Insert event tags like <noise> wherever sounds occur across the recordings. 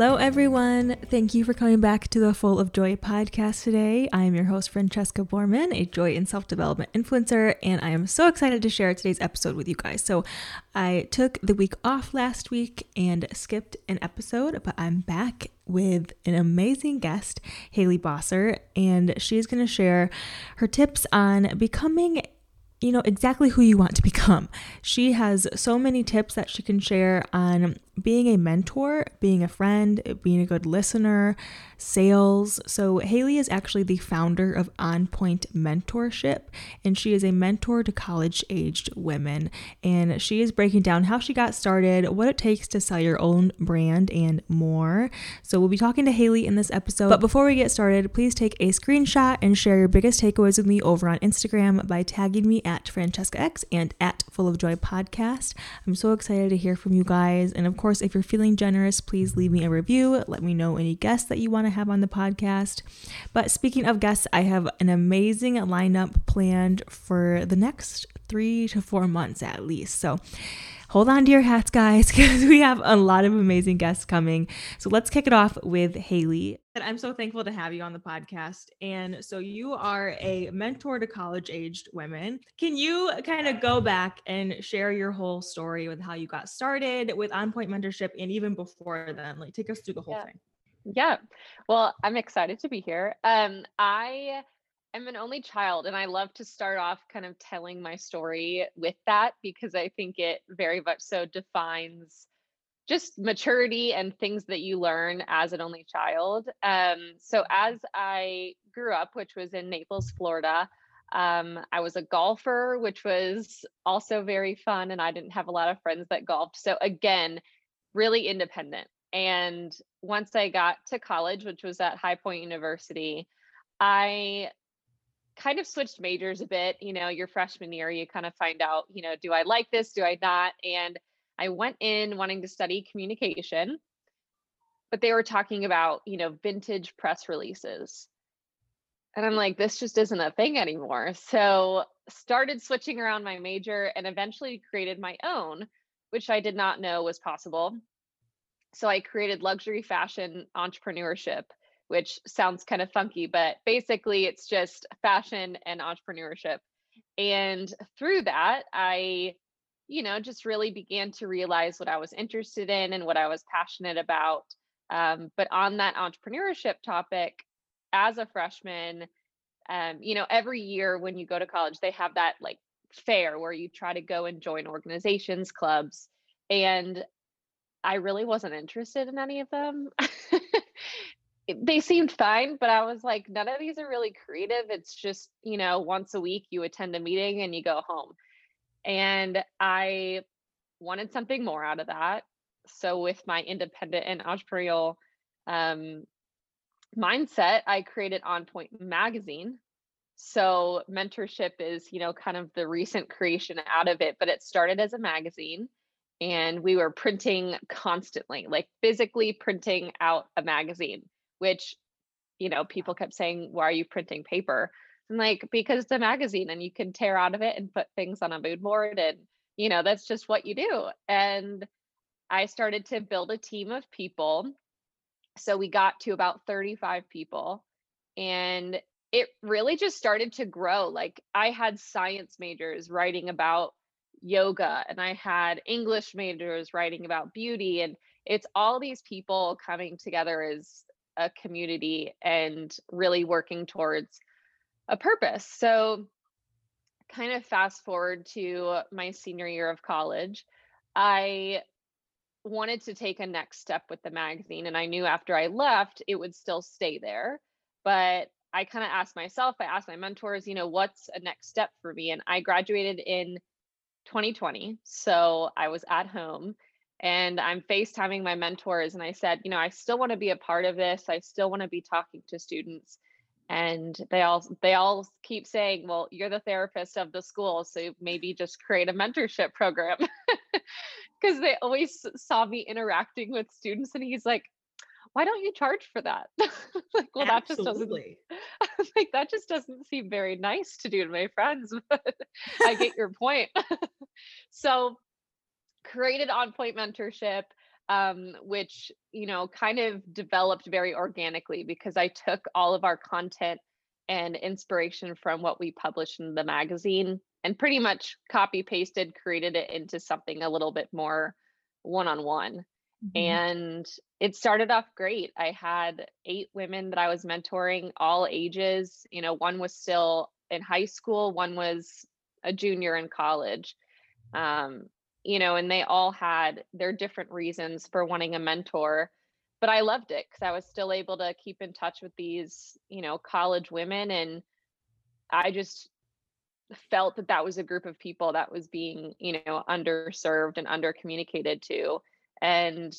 Hello, everyone. Thank you for coming back to the Full of Joy podcast today. I am your host, Francesca Borman, a joy and self development influencer, and I am so excited to share today's episode with you guys. So, I took the week off last week and skipped an episode, but I'm back with an amazing guest, Haley Bosser, and she's going to share her tips on becoming you know exactly who you want to become. She has so many tips that she can share on being a mentor, being a friend, being a good listener, sales. So, Haley is actually the founder of On Point Mentorship, and she is a mentor to college aged women. And she is breaking down how she got started, what it takes to sell your own brand, and more. So, we'll be talking to Haley in this episode. But before we get started, please take a screenshot and share your biggest takeaways with me over on Instagram by tagging me at FrancescaX and at Full of Joy Podcast. I'm so excited to hear from you guys. And of course, course, if you're feeling generous, please leave me a review. Let me know any guests that you want to have on the podcast. But speaking of guests, I have an amazing lineup planned for the next three to four months at least. So, hold on to your hats, guys, <laughs> because we have a lot of amazing guests coming. So let's kick it off with Haley. I'm so thankful to have you on the podcast. And so you are a mentor to college aged women. Can you kind of go back and share your whole story with how you got started with On Point Mentorship and even before then? Like take us through the whole yeah. thing. Yeah. Well, I'm excited to be here. Um, I I'm an only child, and I love to start off kind of telling my story with that because I think it very much so defines just maturity and things that you learn as an only child. Um, so, as I grew up, which was in Naples, Florida, um, I was a golfer, which was also very fun, and I didn't have a lot of friends that golfed. So, again, really independent. And once I got to college, which was at High Point University, I kind of switched majors a bit. You know, your freshman year, you kind of find out, you know, do I like this? Do I not? And I went in wanting to study communication, but they were talking about, you know, vintage press releases. And I'm like, this just isn't a thing anymore. So started switching around my major and eventually created my own, which I did not know was possible. So I created luxury fashion entrepreneurship which sounds kind of funky, but basically it's just fashion and entrepreneurship. And through that, I, you know, just really began to realize what I was interested in and what I was passionate about. Um, but on that entrepreneurship topic, as a freshman, um, you know, every year when you go to college, they have that like fair where you try to go and join organizations, clubs. And I really wasn't interested in any of them. <laughs> they seemed fine, but I was like, none of these are really creative. It's just, you know, once a week you attend a meeting and you go home. And I wanted something more out of that. So, with my independent and entrepreneurial um, mindset, I created On Point Magazine. So, mentorship is, you know, kind of the recent creation out of it, but it started as a magazine and we were printing constantly, like physically printing out a magazine which you know people kept saying why are you printing paper? And like because it's a magazine and you can tear out of it and put things on a mood board and you know that's just what you do. And i started to build a team of people. So we got to about 35 people and it really just started to grow. Like i had science majors writing about yoga and i had english majors writing about beauty and it's all these people coming together as a community and really working towards a purpose. So, kind of fast forward to my senior year of college, I wanted to take a next step with the magazine. And I knew after I left, it would still stay there. But I kind of asked myself, I asked my mentors, you know, what's a next step for me? And I graduated in 2020. So I was at home and I'm FaceTiming my mentors and I said, you know, I still want to be a part of this. I still want to be talking to students. And they all they all keep saying, well, you're the therapist of the school, so maybe just create a mentorship program. <laughs> Because they always saw me interacting with students and he's like, why don't you charge for that? <laughs> like, well, Absolutely. that just doesn't <laughs> like that just doesn't seem very nice to do to my friends, but I get your point. so created on point mentorship um, which you know kind of developed very organically because I took all of our content and inspiration from what we published in the magazine and pretty much copy pasted, created it into something a little bit more one on one. And it started off great. I had eight women that I was mentoring, all ages. You know, one was still in high school, one was a junior in college. Um, you know, and they all had their different reasons for wanting a mentor. But I loved it because I was still able to keep in touch with these, you know, college women. And I just felt that that was a group of people that was being, you know, underserved and under communicated to. And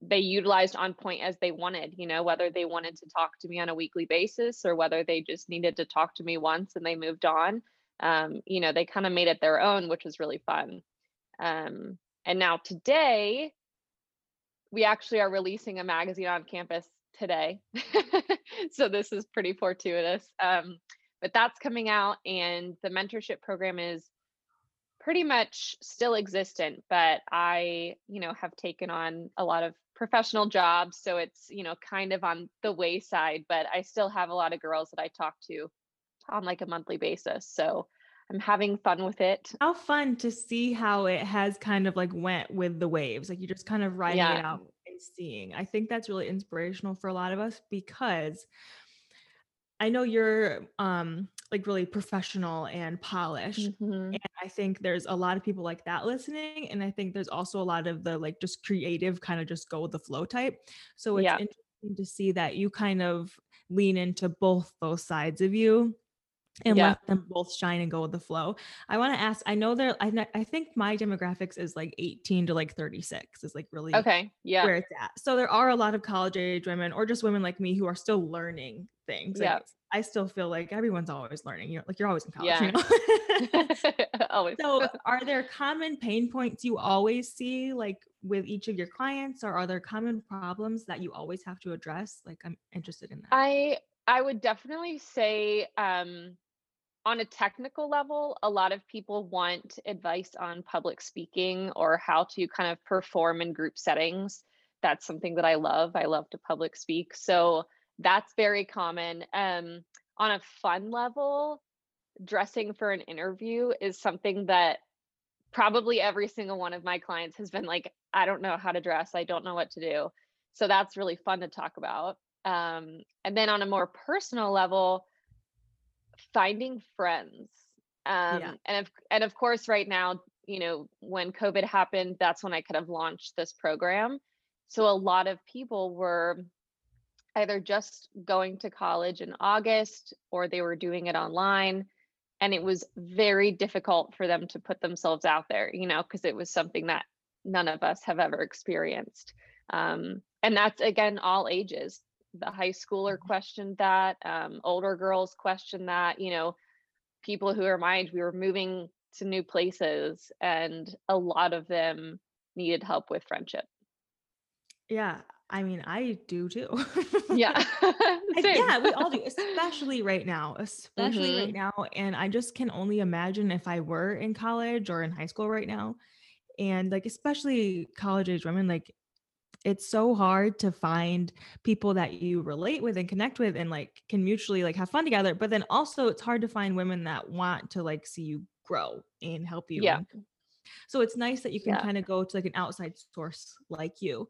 they utilized on point as they wanted, you know, whether they wanted to talk to me on a weekly basis or whether they just needed to talk to me once and they moved on. Um, you know, they kind of made it their own, which was really fun. Um, and now today, we actually are releasing a magazine on campus today. <laughs> so this is pretty fortuitous. Um, but that's coming out, and the mentorship program is pretty much still existent. But I, you know, have taken on a lot of professional jobs, so it's you know kind of on the wayside. But I still have a lot of girls that I talk to on like a monthly basis. So I'm having fun with it. How fun to see how it has kind of like went with the waves. Like you're just kind of riding yeah. it out and seeing. I think that's really inspirational for a lot of us because I know you're um like really professional and polished. Mm-hmm. And I think there's a lot of people like that listening. And I think there's also a lot of the like just creative kind of just go with the flow type. So it's yeah. interesting to see that you kind of lean into both those sides of you and yeah. let them both shine and go with the flow. I want to ask, I know there, I, I think my demographics is like 18 to like 36 is like really okay. Yeah. Where it's at. So there are a lot of college age women or just women like me who are still learning things. Yeah. Like, I still feel like everyone's always learning. You're like, you're always in college. Yeah. You know? <laughs> always. So are there common pain points you always see like with each of your clients or are there common problems that you always have to address? Like I'm interested in that. I I would definitely say um on a technical level, a lot of people want advice on public speaking or how to kind of perform in group settings. That's something that I love. I love to public speak. So that's very common. Um, on a fun level, dressing for an interview is something that probably every single one of my clients has been like, I don't know how to dress. I don't know what to do. So that's really fun to talk about. Um, and then on a more personal level, finding friends. Um, yeah. and of and of course, right now, you know, when COVID happened, that's when I could have launched this program. So a lot of people were either just going to college in August or they were doing it online. And it was very difficult for them to put themselves out there, you know, because it was something that none of us have ever experienced. Um, and that's again all ages the high schooler mm-hmm. questioned that um, older girls questioned that you know people who are my age we were moving to new places and a lot of them needed help with friendship yeah i mean i do too yeah <laughs> <laughs> yeah we all do especially right now especially mm-hmm. right now and i just can only imagine if i were in college or in high school right now and like especially college age women like it's so hard to find people that you relate with and connect with and like can mutually like have fun together but then also it's hard to find women that want to like see you grow and help you yeah so it's nice that you can yeah. kind of go to like an outside source like you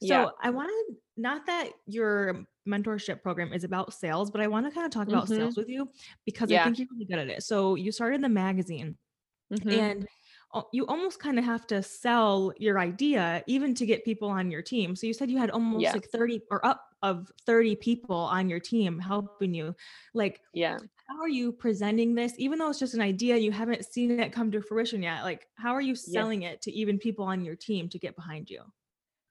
so yeah. i wanted not that your mentorship program is about sales but i want to kind of talk about mm-hmm. sales with you because yeah. i think you're really good at it so you started the magazine mm-hmm. and you almost kind of have to sell your idea even to get people on your team. So you said you had almost yeah. like 30 or up of 30 people on your team helping you. Like, yeah. How are you presenting this even though it's just an idea you haven't seen it come to fruition yet? Like, how are you selling yeah. it to even people on your team to get behind you?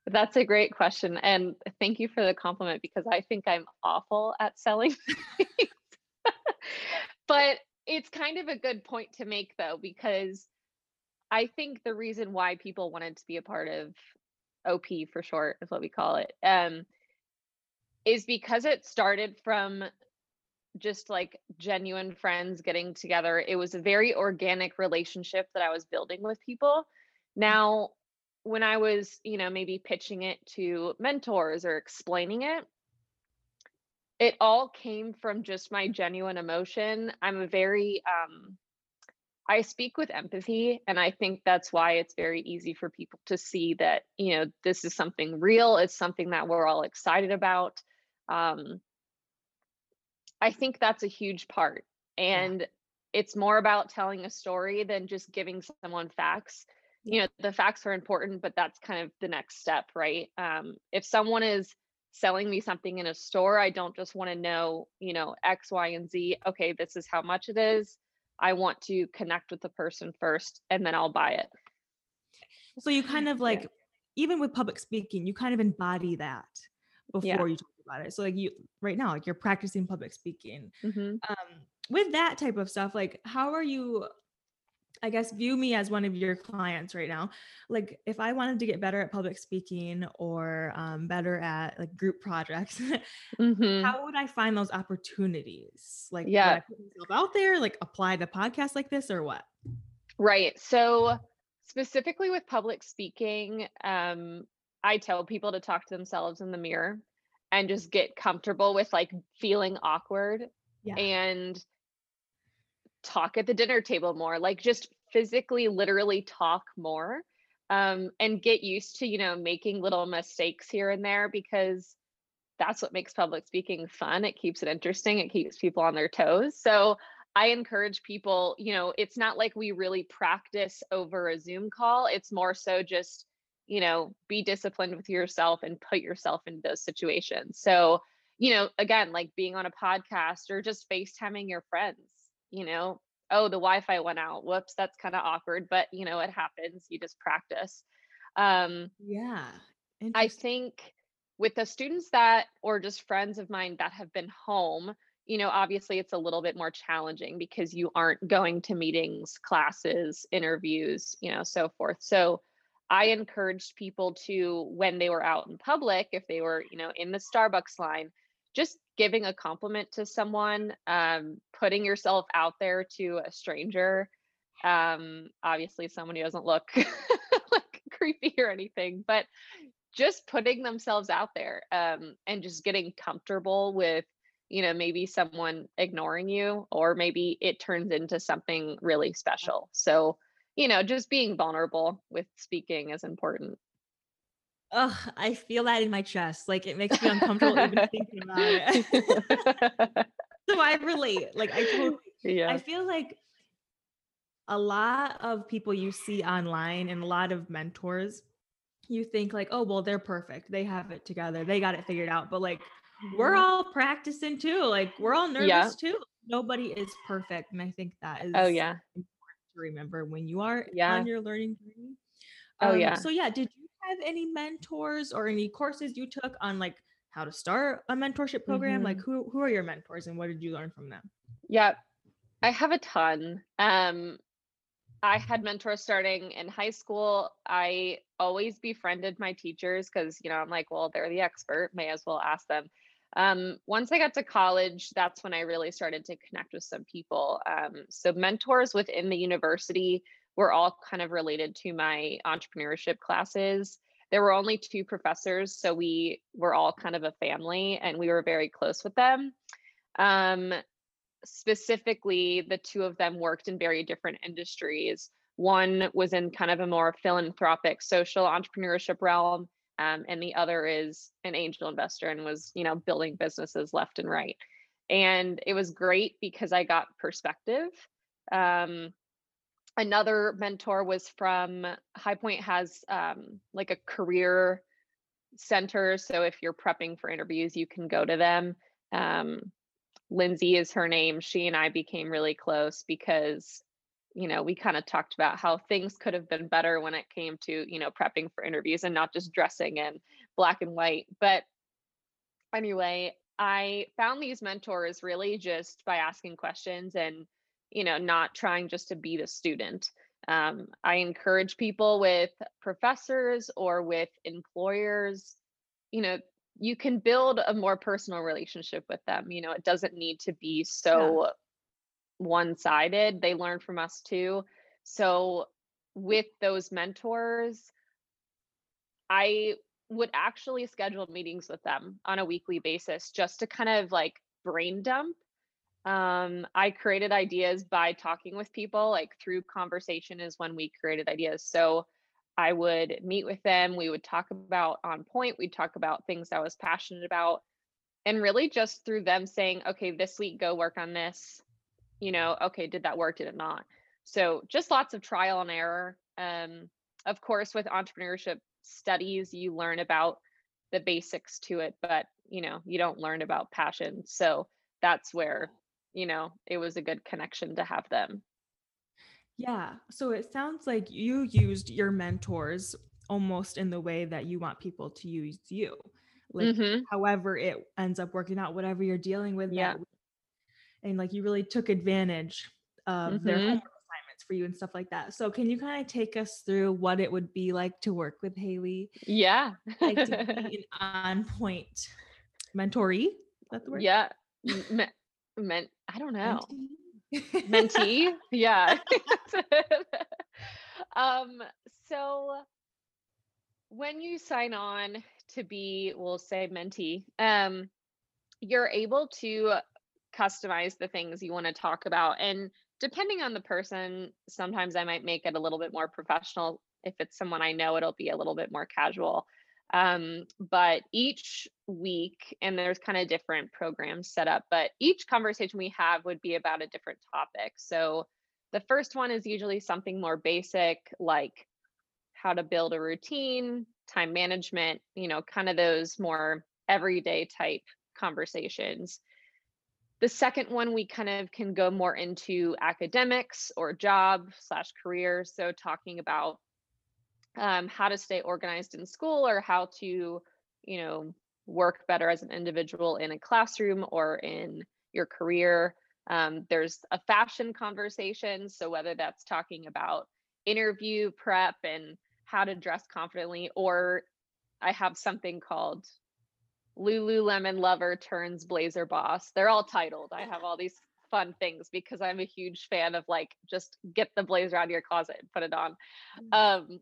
That's a great question and thank you for the compliment because I think I'm awful at selling. <laughs> but it's kind of a good point to make though because I think the reason why people wanted to be a part of OP for short is what we call it, um, is because it started from just like genuine friends getting together. It was a very organic relationship that I was building with people. Now, when I was, you know, maybe pitching it to mentors or explaining it, it all came from just my genuine emotion. I'm a very um I speak with empathy and I think that's why it's very easy for people to see that, you know, this is something real, it's something that we're all excited about. Um I think that's a huge part. Yeah. And it's more about telling a story than just giving someone facts. You know, the facts are important, but that's kind of the next step, right? Um, if someone is selling me something in a store, I don't just want to know, you know, X, Y, and Z. Okay, this is how much it is. I want to connect with the person first and then I'll buy it. So you kind of Yeah. like, even with public speaking, you kind of embody that Yeah. before you talk about it. So like you right now, like you're practicing public speaking. hmm Um, with that type of stuff, like how are you? I guess view me as one of your clients right now. Like if I wanted to get better at public speaking or um, better at like group projects, <laughs> hmm how would I find those opportunities? Like Yeah. I put myself out there, like apply to podcasts like this or what? Right. So specifically with public speaking, um, I tell people to talk to themselves in the mirror and just get comfortable with like feeling awkward Yeah. and talk at the dinner table more, like just physically, literally talk more. Um, and get used to, you know, making little mistakes here and there because that's what makes public speaking fun. It keeps it interesting. It keeps people on their toes. So I encourage people, you know, it's not like we really practice over a Zoom call. It's more so just, you know, be disciplined with yourself and put yourself in those situations. So, you know, again, like being on a podcast or just FaceTiming your friends, you know, oh, the Wi Fi went out. Whoops, that's kind of awkward, but, you know, it happens. You just practice. Um, Yeah. I think with the students that or just friends of mine that have been home, you know, obviously it's a little bit more challenging because you aren't going to meetings, classes, interviews, you know, so forth. So I encouraged people to, when they were out in public, if they were, you know, in the Starbucks line, just giving a compliment to someone, um, putting yourself out there to a stranger. Um, obviously someone who doesn't look <laughs> like creepy or anything, but just putting themselves out there um, and just getting comfortable with you know maybe someone ignoring you or maybe it turns into something really special so you know just being vulnerable with speaking is important Ugh, I feel that in my chest. Like it makes me uncomfortable even <laughs> thinking about it. <laughs> so I relate. Like I totally I feel like a lot of people you see online and a lot of mentors, you think like, oh well, they're perfect. They have it together. They got it figured out. But like we're Mhm. all practicing too. Like we're all yeah nervous too. Nobody is perfect. And I think that is oh yeah important to remember when you are yeah on your learning journey. oh Um, yeah so yeah, did you have any mentors or any courses you took on like how to start a mentorship program? Like hmm who who are your mentors and what did you learn from them? yeah i have a ton um I had mentors starting in high school. I always befriended my teachers because, you know, I'm like, well, they're the expert, may as well ask them. Um, once I got to college, that's when I really started to connect with some people. Um, so, mentors within the university were all kind of related to my entrepreneurship classes. There were only two professors, so we were all kind of a family and we were very close with them. Um, specifically, the two of them worked in very different industries. One was in kind of a more philanthropic social entrepreneurship realm, um, and the other is an angel investor and was, you know, building businesses left and right. And it was great because I got perspective. Um, another mentor was from High Point has um, like a career center. So if you're prepping for interviews, you can go to them. Um, Lindsay is her name. She and I became really close because, you know, we kind of talked about how things could have been better when it came to, you know, prepping for interviews and not just dressing in black and white. But anyway, I found these mentors really just by asking questions and, you know, not trying just to be the student. Um, I encourage people with professors or with employers, you know, you can build a more personal relationship with them. You know, it doesn't need to be Yeah. so one-sided. They learn from us too. So with those mentors, I would actually schedule meetings with them on a weekly basis just to kind of like brain dump. Um, I created ideas by talking with people, like through conversation is when we created ideas. So I would meet with them, we would talk about on point, we'd talk about things I was passionate about. And really just through them saying, okay, this week go work on this. You know, okay, did that work? Did it not? So just lots of trial and error. Um, of course, with entrepreneurship studies, you learn about the basics to it, but you know, you don't learn about passion. So that's where, you know, it was a good connection to have them. Yeah. So it sounds like you used your mentors almost in the way that you want people to use you. Like hmm however it ends up working out, whatever you're dealing with Yeah. that and like you really took advantage of their hmm homework assignments for you and stuff like that. So can you kind of take us through what it would be like to work with Haley? Yeah. Like to be <laughs> an on point mentoree? That's the word? yeah. Me- meant, I don't know. Mentee? Mentee. <laughs> Yeah. <laughs> um, so when you sign on to be, we'll say mentee, um, you're able to customize the things you want to talk about. And depending on the person, sometimes I might make it a little bit more professional. If it's someone I know, it'll be a little bit more casual. Um, but each week, and there's kind of different programs set up, but each conversation we have would be about a different topic. So the first one is usually something more basic, like how to build a routine, time management, you know, kind of those more everyday type conversations. The second one, we kind of can go more into academics or job slash career. So talking about um, how to stay organized in school or how to, you know, work better as an individual in a classroom or in your career. Um, there's a fashion conversation. So whether that's talking about interview prep and how to dress confidently, or I have something called Lululemon lover turns blazer boss. They're all titled. I have all these fun things because I'm a huge fan of like just get the blazer out of your closet and put it on. Mm. Um,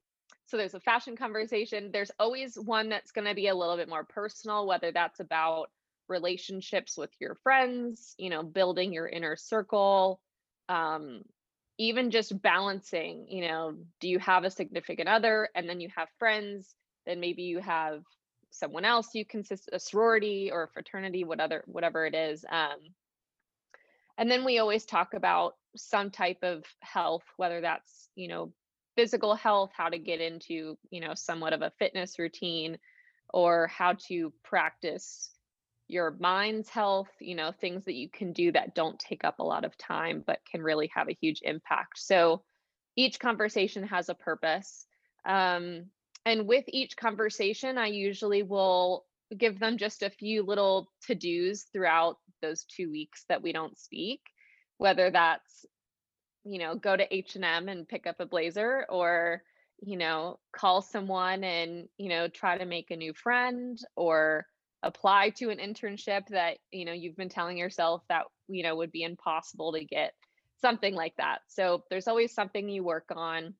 so there's a fashion conversation. There's always one that's going to be a little bit more personal, whether that's about relationships with your friends, you know, building your inner circle, um, even just balancing, you know, do you have a significant other and then you have friends, then maybe you have someone else you consist a sorority or a fraternity, what other whatever it is. Um, and then we always talk about some type of health, whether that's, you know, physical health, how to get into, you know, somewhat of a fitness routine or how to practice your mind's health, you know, things that you can do that don't take up a lot of time but can really have a huge impact. So each conversation has a purpose. Um, and with each conversation, I usually will give them just a few little to dos throughout those two weeks that we don't speak, whether that's you know go to h&m and pick up a blazer or you know call someone and you know try to make a new friend or apply to an internship that you know you've been telling yourself that you know would be impossible to get something like that. So there's always something you work on.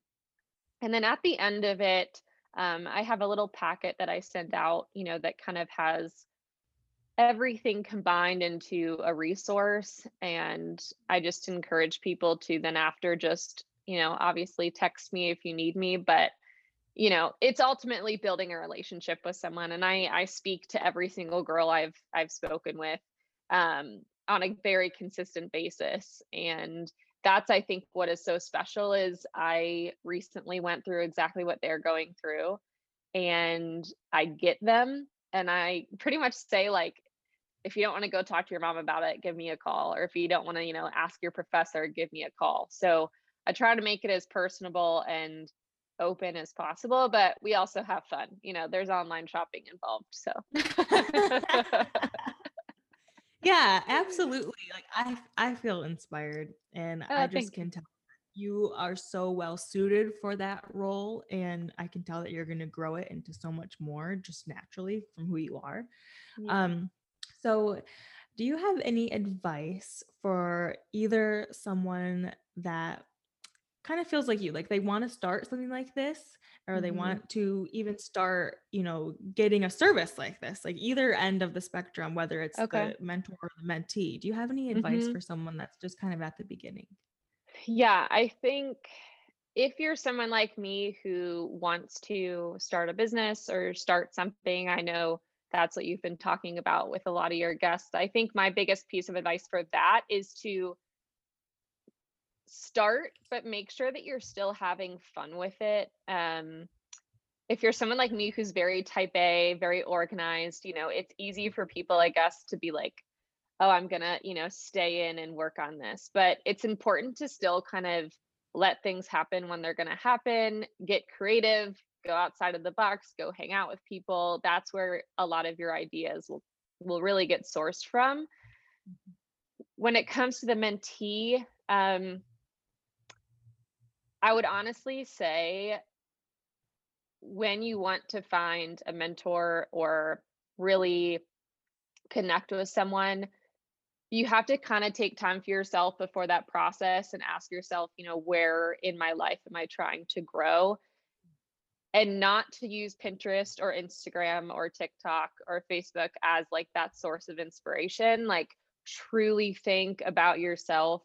And then at the end of it um, i have a little packet that i send out you know that kind of has everything combined into a resource and i just encourage people to then after just you know obviously text me if you need me but you know it's ultimately building a relationship with someone and i i speak to every single girl i've i've spoken with um on a very consistent basis and that's i think what is so special is i recently went through exactly what they're going through and i get them and i pretty much say like if you don't want to go talk to your mom about it, give me a call. Or if you don't want to, you know, ask your professor, give me a call. So I try to make it as personable and open as possible, but we also have fun. You know, there's online shopping involved. So <laughs> yeah, absolutely. Like I I feel inspired and I oh, just can tell you are so well suited for that role and I can tell that you're going to grow it into so much more just naturally from who you are. Yeah. Um so do you have any advice for either someone that kind of feels like you like they want to start something like this or they Mhm. want to even start you know getting a service like this like either end of the spectrum whether it's Okay. the mentor or the mentee do you have any advice Mhm. for someone that's just kind of at the beginning Yeah, I think if you're someone like me who wants to start a business or start something, I know that's what you've been talking about with a lot of your guests. I think my biggest piece of advice for that is to start, but make sure that you're still having fun with it. Um, if you're someone like me who's very type A, very organized, you know, it's easy for people, I guess, to be like, oh, I'm gonna, you know, stay in and work on this. But it's important to still kind of let things happen when they're gonna happen, get creative, go outside of the box, go hang out with people. That's where a lot of your ideas will will really get sourced from. When it comes to the mentee, um, I would honestly say when you want to find a mentor or really connect with someone, you have to kind of take time for yourself before that process and ask yourself, you know, where in my life am I trying to grow? And not to use Pinterest or Instagram or TikTok or Facebook as like that source of inspiration. Like, truly think about yourself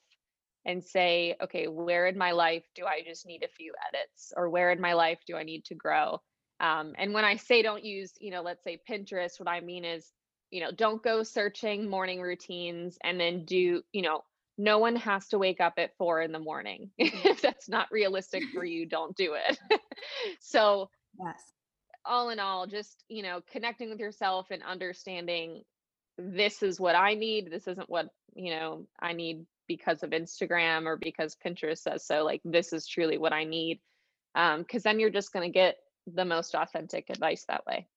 and say, okay, where in my life do I just need a few edits, or where in my life do I need to grow? Um, and when I say don't use, you know, let's say Pinterest, what I mean is, you know, don't go searching morning routines and then do, you know, no one has to wake up at four in the morning. <laughs> if that's not realistic for you, don't do it. <laughs> so, yes all in all, just, you know, connecting with yourself and understanding this is what I need. This isn't what, you know, I need because of Instagram or because Pinterest says so. Like, this is truly what I need. Um, cause then you're just going to get the most authentic advice that way.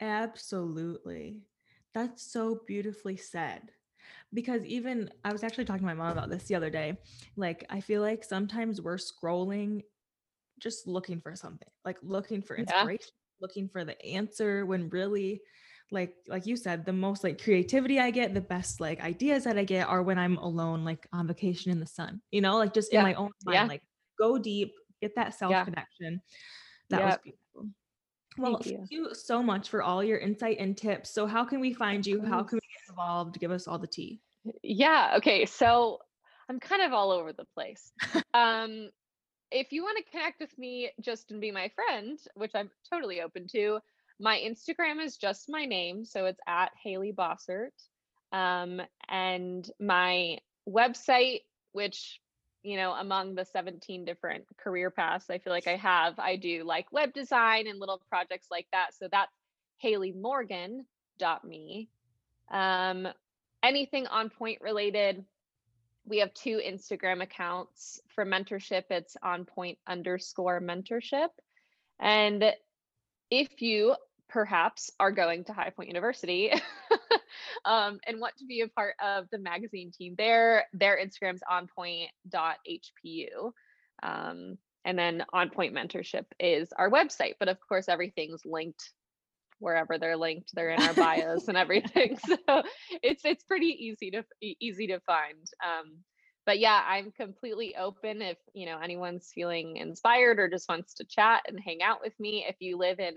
Absolutely. That's so beautifully said. Because even I was actually talking to my mom about this the other day. Like, I feel like sometimes we're scrolling just looking for something, like looking for Yeah. inspiration, looking for the answer when really like like you said, the most like creativity I get, the best like ideas that I get are when I'm alone, like on vacation in the sun, you know, like just in my own mind, Yeah. like go deep, get that self Yeah. connection. That was beautiful. Well, Thank you. thank you so much for all your insight and tips. So, how can we find you? How mm-hmm. can we get involved? Give us all the tea. Yeah. Okay. So I'm kind of all over the place. <laughs> Um, if you want to connect with me just and be my friend, which I'm totally open to, my Instagram is just my name. So it's at Haley Bossert. Um, and my website, which, you know, among the 17 different career paths I feel like I have, I do like web design and little projects like that. So that's haleymorgan.me. Um, anything on point related, we have two Instagram accounts for mentorship. It's on point underscore mentorship. And if you perhaps are going to High Point University <laughs> um, and want to be a part of the magazine team there, their Instagram's on point.hpu. Um, and then on point mentorship is our website. But of course, everything's linked wherever they're linked. They're in our bios <laughs> and everything. <laughs> So it's it's pretty easy to easy to find. Um, but yeah, I'm completely open if you know anyone's feeling inspired or just wants to chat and hang out with me. If you live in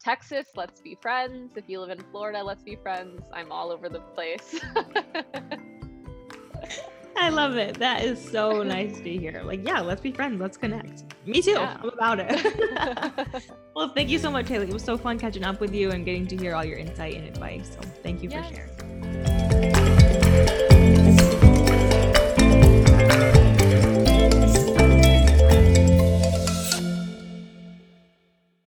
Texas, let's be friends. If you live in Florida, let's be friends. I'm all over the place. <laughs> <laughs> I love it. That is so nice to hear. Like, yeah, let's be friends. Let's connect. Me too. Yeah. I'm about it. <laughs> well, thank you so much, Haley. It was so fun catching up with you and getting to hear all your insight and advice. So, thank you Yes. for sharing.